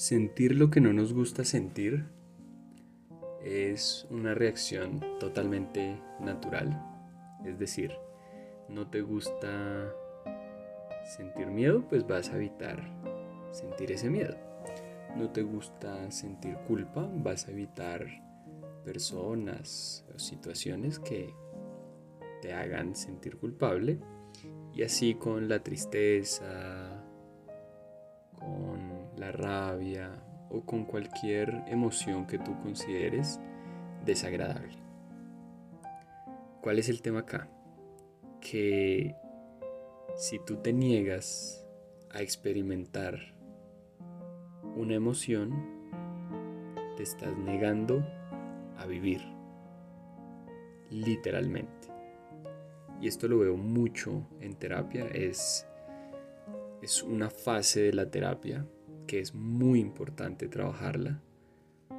Sentir lo que no nos gusta sentir es una reacción totalmente natural. Es decir, no te gusta sentir miedo, pues vas a evitar sentir ese miedo. No te gusta sentir culpa, vas a evitar personas o situaciones que te hagan sentir culpable. Y así con la tristeza, con la rabia o con cualquier emoción que tú consideres desagradable. ¿Cuál es el tema acá? Que si tú te niegas a experimentar una emoción, te estás negando a vivir, literalmente. Y esto lo veo mucho en terapia, es es una fase de la terapia que es muy importante trabajarla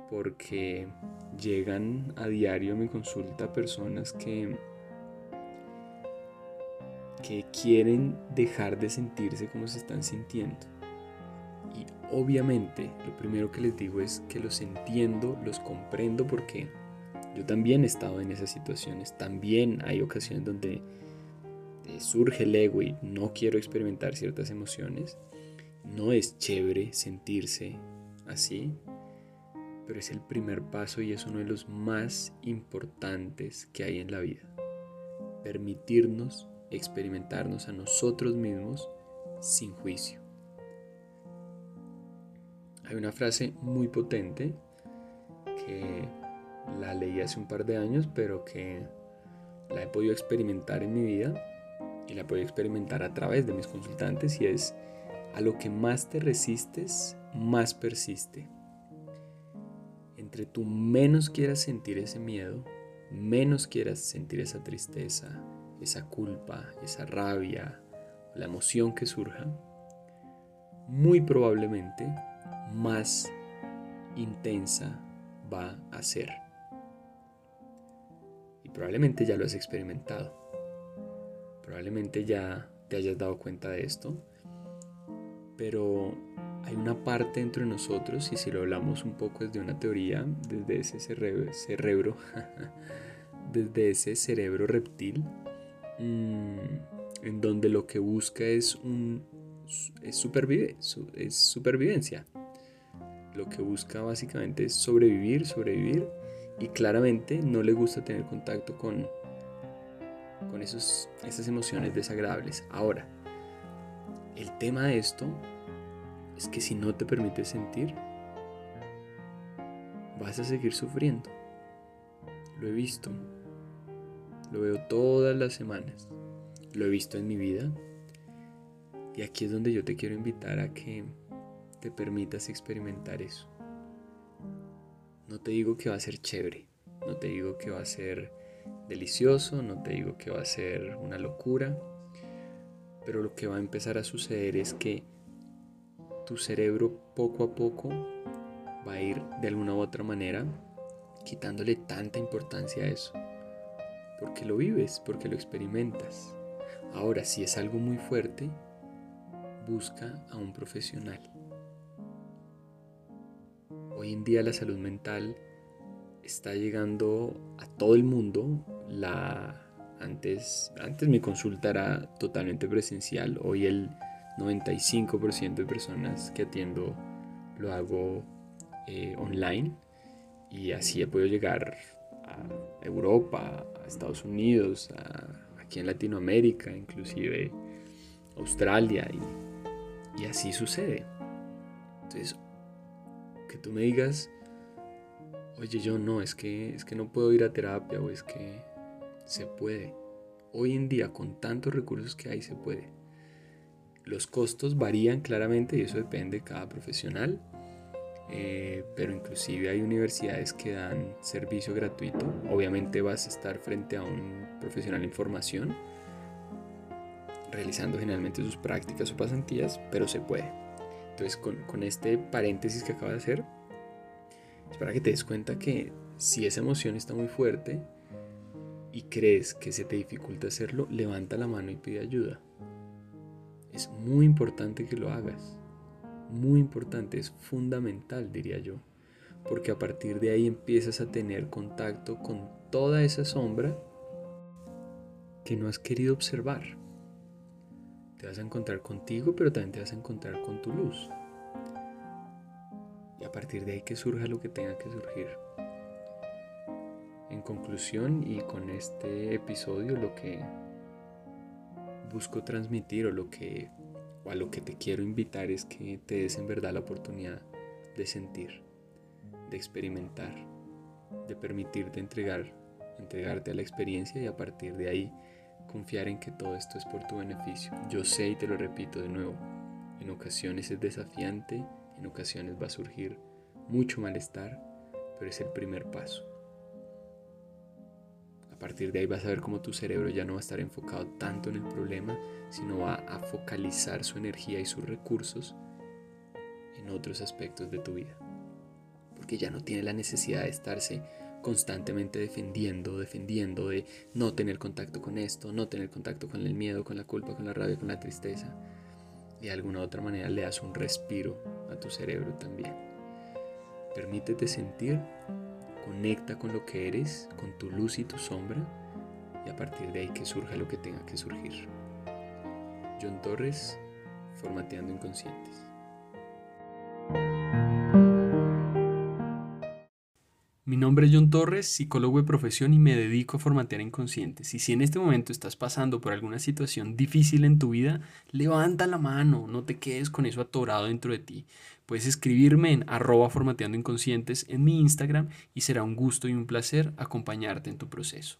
porque llegan a diario a mi consulta personas que que quieren dejar de sentirse como se están sintiendo. Y obviamente lo primero que les digo es que los entiendo, los comprendo porque yo también he estado en esas situaciones. También hay ocasiones donde surge el ego y no quiero experimentar ciertas emociones, no es chévere sentirse así, pero es el primer paso y es uno de los más importantes que hay en la vida. Permitirnos experimentarnos a nosotros mismos sin juicio. Hay una frase muy potente que la leí hace un par de años, pero que la he podido experimentar en mi vida y la puedo experimentar a través de mis consultantes y es a lo que más te resistes, más persiste. Entre tú menos quieras sentir ese miedo, menos quieras sentir esa tristeza, esa culpa, esa rabia, la emoción que surja, muy probablemente más intensa va a ser. Y probablemente ya lo has experimentado. Probablemente ya te hayas dado cuenta de esto, pero hay una parte dentro de nosotros, y si lo hablamos un poco desde una teoría, desde ese cerebro, desde ese cerebro reptil, mm, en donde lo que busca es un es, supervive, es supervivencia. Lo que busca básicamente es sobrevivir, sobrevivir, y claramente no le gusta tener contacto con con esos, esas emociones desagradables. Ahora, el tema de esto es que si no te permites sentir, vas a seguir sufriendo. Lo he visto. Lo veo todas las semanas. Lo he visto en mi vida. Y aquí es donde yo te quiero invitar a que te permitas experimentar eso. No te digo que va a ser chévere. No te digo que va a ser delicioso, no te digo que va a ser una locura, pero lo que va a empezar a suceder es que tu cerebro poco a poco va a ir de alguna u otra manera quitándole tanta importancia a eso, porque lo vives, porque lo experimentas. Ahora, si es algo muy fuerte, busca a un profesional. Hoy en día la salud mental está llegando a todo el mundo. La, antes, antes mi consulta era totalmente presencial, hoy el 95% de personas que atiendo lo hago eh, online y así he podido llegar a Europa, a Estados Unidos, aquí en Latinoamérica, inclusive Australia y, y así sucede. Entonces, que tú me digas, oye, yo no, es que, es que no puedo ir a terapia o es que se puede. Hoy en día, con tantos recursos que hay, se puede. Los costos varían claramente y eso depende de cada profesional, eh, pero inclusive hay universidades que dan servicio gratuito. Obviamente vas a estar frente a un profesional en formación, realizando generalmente sus prácticas o pasantías, pero se puede. Entonces, con, con este paréntesis que acabo de hacer, es para que te des cuenta que si esa emoción está muy fuerte y crees que se te dificulta hacerlo, levanta la mano y pide ayuda. Es muy importante que lo hagas. muy importante, es fundamental, diría yo, porque a partir de ahí empiezas a tener contacto con toda esa sombra que no has querido observar. Te vas a encontrar contigo, pero también te vas a encontrar con tu luz. Y a partir de ahí que surja lo que tenga que surgir. Conclusión y con este episodio lo que busco transmitir o lo que o a lo que te quiero invitar es que te des en verdad la oportunidad de sentir, de experimentar, de permitirte entregar, entregarte a la experiencia y a partir de ahí confiar en que todo esto es por tu beneficio. Yo sé y te lo repito de nuevo, en ocasiones es desafiante, en ocasiones va a surgir mucho malestar, pero es el primer paso. Partir de ahí vas a ver cómo tu cerebro ya no va a estar enfocado tanto en el problema, sino va a focalizar su energía y sus recursos en otros aspectos de tu vida. Porque ya no tiene la necesidad de estarse constantemente defendiendo, defendiendo de no tener contacto con esto, no tener contacto con el miedo, con la culpa, con la rabia, con la tristeza. De alguna otra manera le das un respiro a tu cerebro también. Permítete sentir, conecta con lo que eres, con tu luz y tu sombra, y a partir de ahí que surja lo que tenga que surgir. John Torres, Formateando Inconscientes. Nombre es John Torres, psicólogo de profesión y me dedico a formatear inconscientes. Y si en este momento estás pasando por alguna situación difícil en tu vida, levanta la mano, no te quedes con eso atorado dentro de ti. Puedes escribirme en arroba formateando inconscientes en mi Instagram y será un gusto y un placer acompañarte en tu proceso.